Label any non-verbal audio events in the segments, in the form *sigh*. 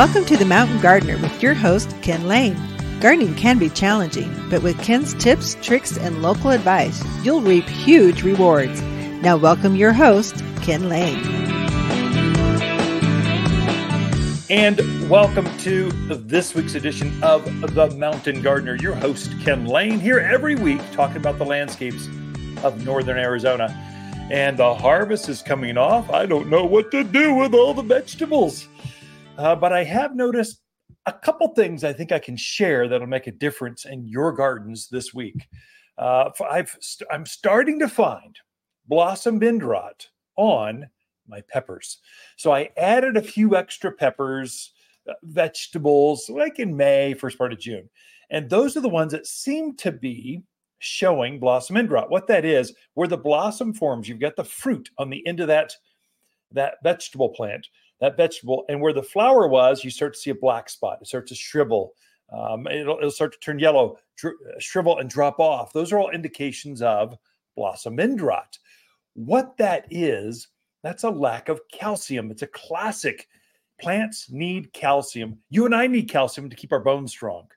Welcome to the Mountain Gardener with your host, Ken Lane. Gardening can be challenging, but with Ken's tips, tricks, and local advice, you'll reap huge rewards. Now, welcome your host, Ken Lane. And welcome to this week's edition of The Mountain Gardener. Your host, Ken Lane, here every week talking about the landscapes of northern Arizona. And the harvest is coming off. I don't know what to do with all the vegetables. Uh, but I have noticed a couple things I think I can share that'll make a difference in your gardens this week. Uh, I've st- I'm starting to find blossom end rot on my peppers. So I added a few extra peppers, uh, vegetables, like in May, first part of June. And those are the ones that seem to be showing blossom end rot. What that is, where the blossom forms, you've got the fruit on the end of that, that vegetable plant that vegetable. And where the flower was, you start to see a black spot. It starts to shrivel. Um, it'll, it'll, start to turn yellow, dr- shrivel, and drop off. Those are all indications of blossom end rot. What that is, that's a lack of calcium. It's a classic. Plants need calcium. You and I need calcium to keep our bones strong.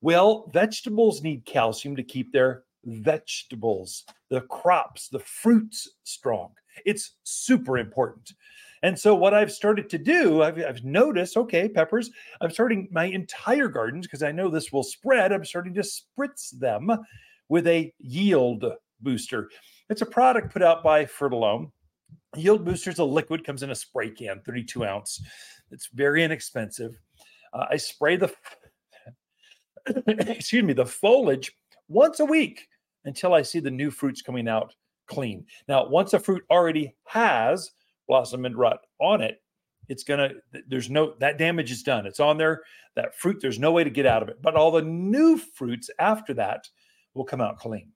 Well, vegetables need calcium to keep their vegetables, the crops, the fruits strong. It's super important. And so what I've started to do, I've, I've noticed, okay, peppers, I'm starting my entire gardens because I know this will spread. I'm starting to spritz them with a yield booster. It's a product put out by Fertilome. Yield booster is a liquid, comes in a spray can, 32 ounce. It's very inexpensive. Uh, I spray the, *coughs* excuse me, the foliage once a week until I see the new fruits coming out clean. Now, once a fruit already has blossom end rot on it, it's gonna there's no that damage is done. It's on there. That fruit, there's no way to get out of it. But all the new fruits after that will come out clean.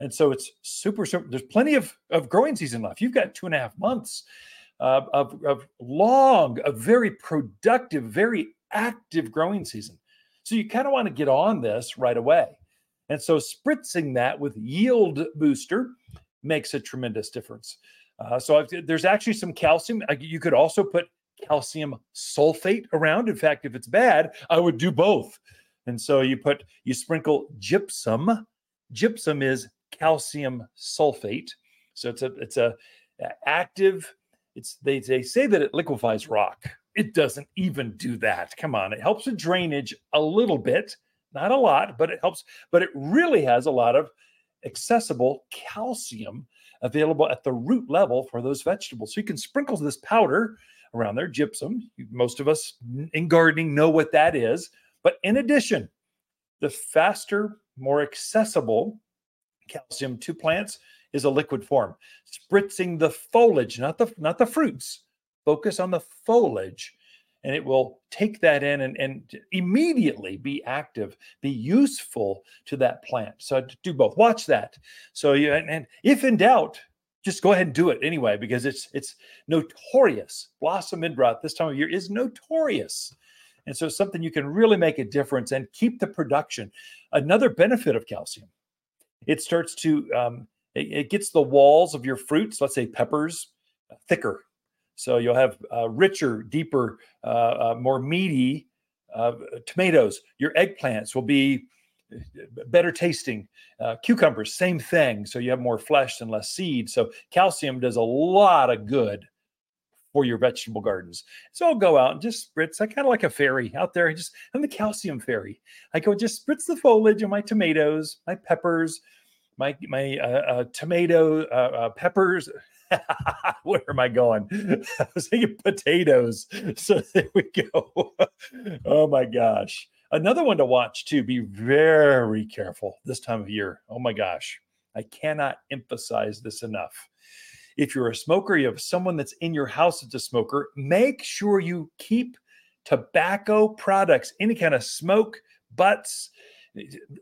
And so it's super, super there's plenty of, of growing season left. You've got two and a half months uh, of, of long, a very productive, very active growing season. So you kind of want to get on this right away. And so spritzing that with yield booster makes a tremendous difference. Uh, so I've, there's actually some calcium. You could also put calcium sulfate around. In fact, if it's bad, I would do both. And so you put you sprinkle gypsum. Gypsum is calcium sulfate. So it's a it's a, active. It's they they say that it liquefies rock. It doesn't even do that. Come on, it helps with drainage a little bit, not a lot, but it helps. But it really has a lot of accessible calcium available at the root level for those vegetables. So you can sprinkle this powder around there, gypsum. Most of us in gardening know what that is. But in addition, the faster, more accessible calcium to plants is a liquid form. Spritzing the foliage, not the not the fruits. Focus on the foliage and it will take that in and, and immediately be active, be useful to that plant. So do both. Watch that. So you and, and if in doubt, just go ahead and do it anyway because it's it's notorious. Blossom end rot this time of year is notorious. And so something you can really make a difference and keep the production. Another benefit of calcium, it starts to um, it, it gets the walls of your fruits, let's say peppers, thicker so you'll have uh, richer, deeper, uh, uh, more meaty uh, tomatoes. Your eggplants will be uh, better tasting. Cucumbers, same thing. So you have more flesh and less seed. So calcium does a lot of good for your vegetable gardens. So I'll go out and just spritz. I kind of like a fairy out there. I just I'm the calcium fairy. I go just spritz the foliage of my tomatoes, my peppers, my my uh, uh, tomato uh, peppers. *laughs* Where am I going? *laughs* I was thinking potatoes. *laughs* So there we go. oh my gosh. Another one to watch too. Be very careful this time of year. Oh my gosh. I cannot emphasize this enough. If you're a smoker, you have someone that's in your house that's a smoker, make sure you keep tobacco products, any kind of smoke, butts,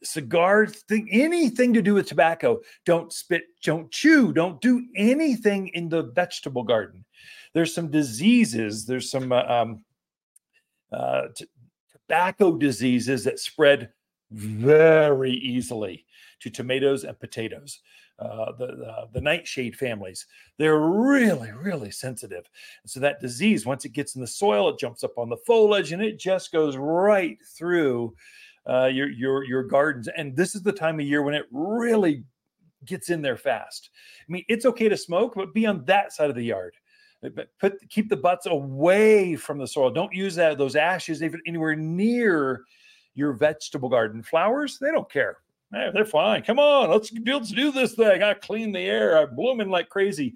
cigars, thing, anything to do with tobacco. Don't spit, don't chew, don't do anything in the vegetable garden. There's some diseases, there's some uh, um, uh, t- tobacco diseases that spread very easily. to tomatoes and potatoes. Uh, the, the, the nightshade families, they're really, really sensitive. And so that disease, once it gets in the soil, it jumps up on the foliage and it just goes right through uh, your your your gardens. And this is the time of year when it really gets in there fast. I mean, it's okay to smoke, but be on that side of the yard. But put keep the butts away from the soil. Don't use that those ashes even anywhere near your vegetable garden. Flowers, they don't care. Hey, they're fine. Come on, let's, let's do this thing. I clean the air. I'm blooming like crazy.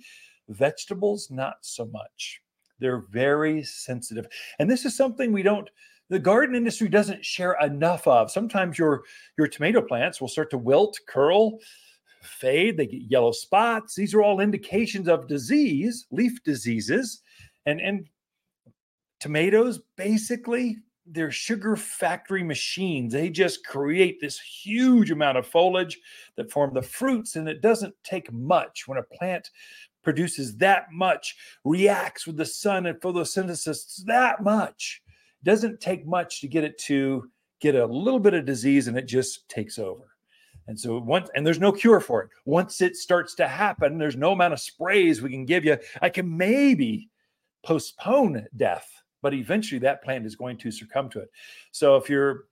Vegetables, not so much. They're very sensitive. And this is something we don't the garden industry doesn't share enough of. Sometimes your your tomato plants will start to wilt, curl, fade, they get yellow spots. These are all indications of disease, leaf diseases. And and tomatoes basically they're sugar factory machines. They just create this huge amount of foliage that form the fruits and it doesn't take much when a plant produces that much, reacts with the sun and photosynthesis that much doesn't take much to get it to get a little bit of disease and it just takes over. And so once and there's no cure for it. Once it starts to happen, there's no amount of sprays we can give you. I can maybe postpone death, but eventually that plant is going to succumb to it. So if you're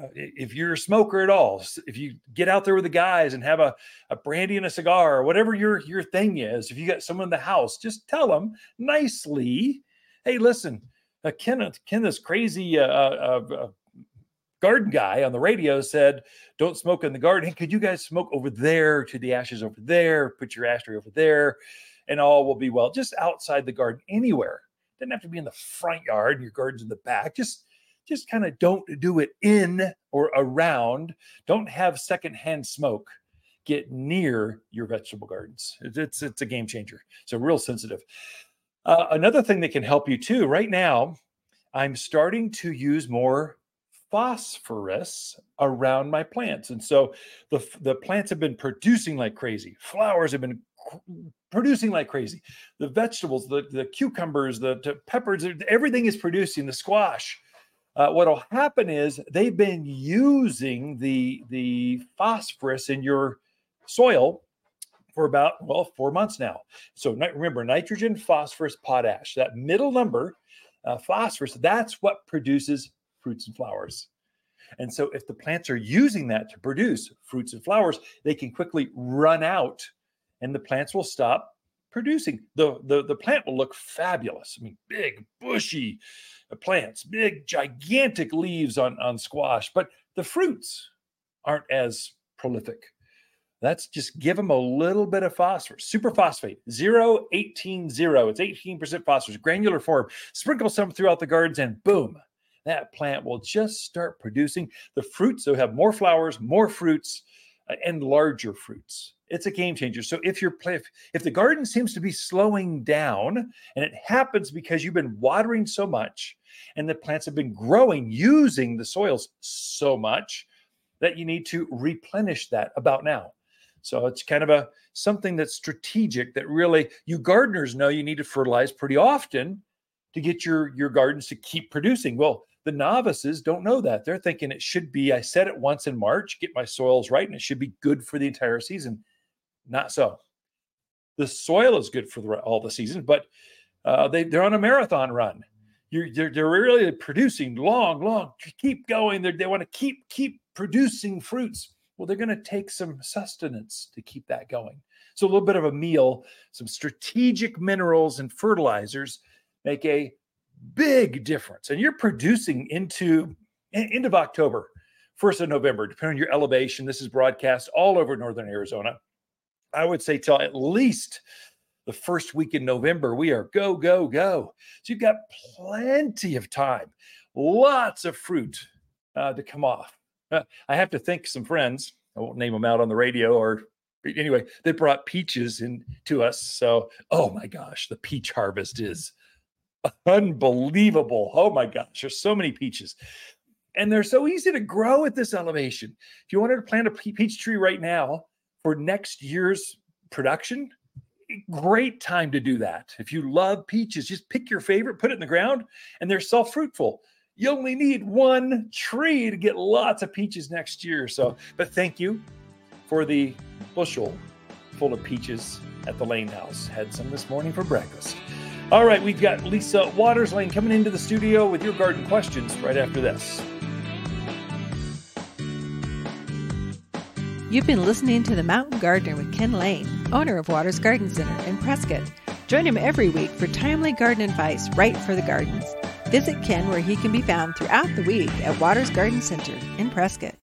uh, if you're a smoker at all, if you get out there with the guys and have a, a brandy and a cigar or whatever your your thing is, if you got someone in the house, just tell them nicely, hey, listen, uh, Ken, Ken, this crazy garden guy on the radio said, "Don't smoke in the garden. Hey, could you guys smoke over there to the ashes over there? Put your ashtray over there, and all will be well. Just outside the garden, anywhere. Doesn't have to be in the front yard. Your garden's in the back. Just." Just kind of don't do it in or around. Don't have secondhand smoke get near your vegetable gardens. It's, it's a game changer. So real sensitive. Uh, another thing that can help you too, right now, I'm starting to use more phosphorus around my plants. And so the, the plants have been producing like crazy. Flowers have been producing like crazy. The vegetables, the, the cucumbers, the, the peppers, everything is producing, the squash. Uh, what'll happen is they've been using the, the phosphorus in your soil for about, well, four months now. So remember, nitrogen, phosphorus, potash, that middle number, uh, phosphorus, that's what produces fruits and flowers. And so if the plants are using that to produce fruits and flowers, they can quickly run out and the plants will stop producing. The, the, the plant will look fabulous. I mean, big, bushy uh, plants, big, gigantic leaves on, on squash, but the fruits aren't as prolific. Let's just give them a little bit of phosphorus. Superphosphate, 0, 18, 0. It's 18% phosphorus, granular form. Sprinkle some throughout the gardens, and boom, that plant will just start producing the fruits. So have more flowers, more fruits, uh, and larger fruits. It's a game changer. So if your if, if the garden seems to be slowing down, and it happens because you've been watering so much, and the plants have been growing using the soils so much that you need to replenish that about now. So it's kind of a something that's strategic that really you gardeners know you need to fertilize pretty often to get your your gardens to keep producing. Well, the novices don't know that. They're thinking it should be I said it once in March, get my soils right and it should be good for the entire season. Not so. The soil is good for the, all the season, but uh, they they're on a marathon run. You're, they're, they're really producing long, long. Keep going. They're, they want to keep keep producing fruits. Well, they're going to take some sustenance to keep that going. So, a little bit of a meal, some strategic minerals and fertilizers make a big difference. And you're producing into end of October, 1st of November, depending on your elevation. This is broadcast all over northern Arizona. I would say till at least the first week in November, we are go, go, go. So you've got plenty of time, lots of fruit uh, to come off. Uh, I have to thank some friends. I won't name them out on the radio or anyway, they brought peaches in to us. So, oh my gosh, the peach harvest is unbelievable. Oh my gosh, there's so many peaches. And they're so easy to grow at this elevation. If you wanted to plant a peach tree right now for next year's production, great time to do that. If you love peaches, just pick your favorite, put it in the ground, and they're self fruitful you only need one tree to get lots of peaches next year. So, but thank you for the bushel full of peaches at the Lane House. Had some this morning for breakfast. All right, we've got Lisa Watters Lane coming into the studio with your garden questions right after this. You've been listening to The Mountain Gardener with Ken Lane, owner of Watters Garden Center in Prescott. Join him every week for timely garden advice right for the gardens. Visit Ken where he can be found throughout the week at Watters Garden Center in Prescott.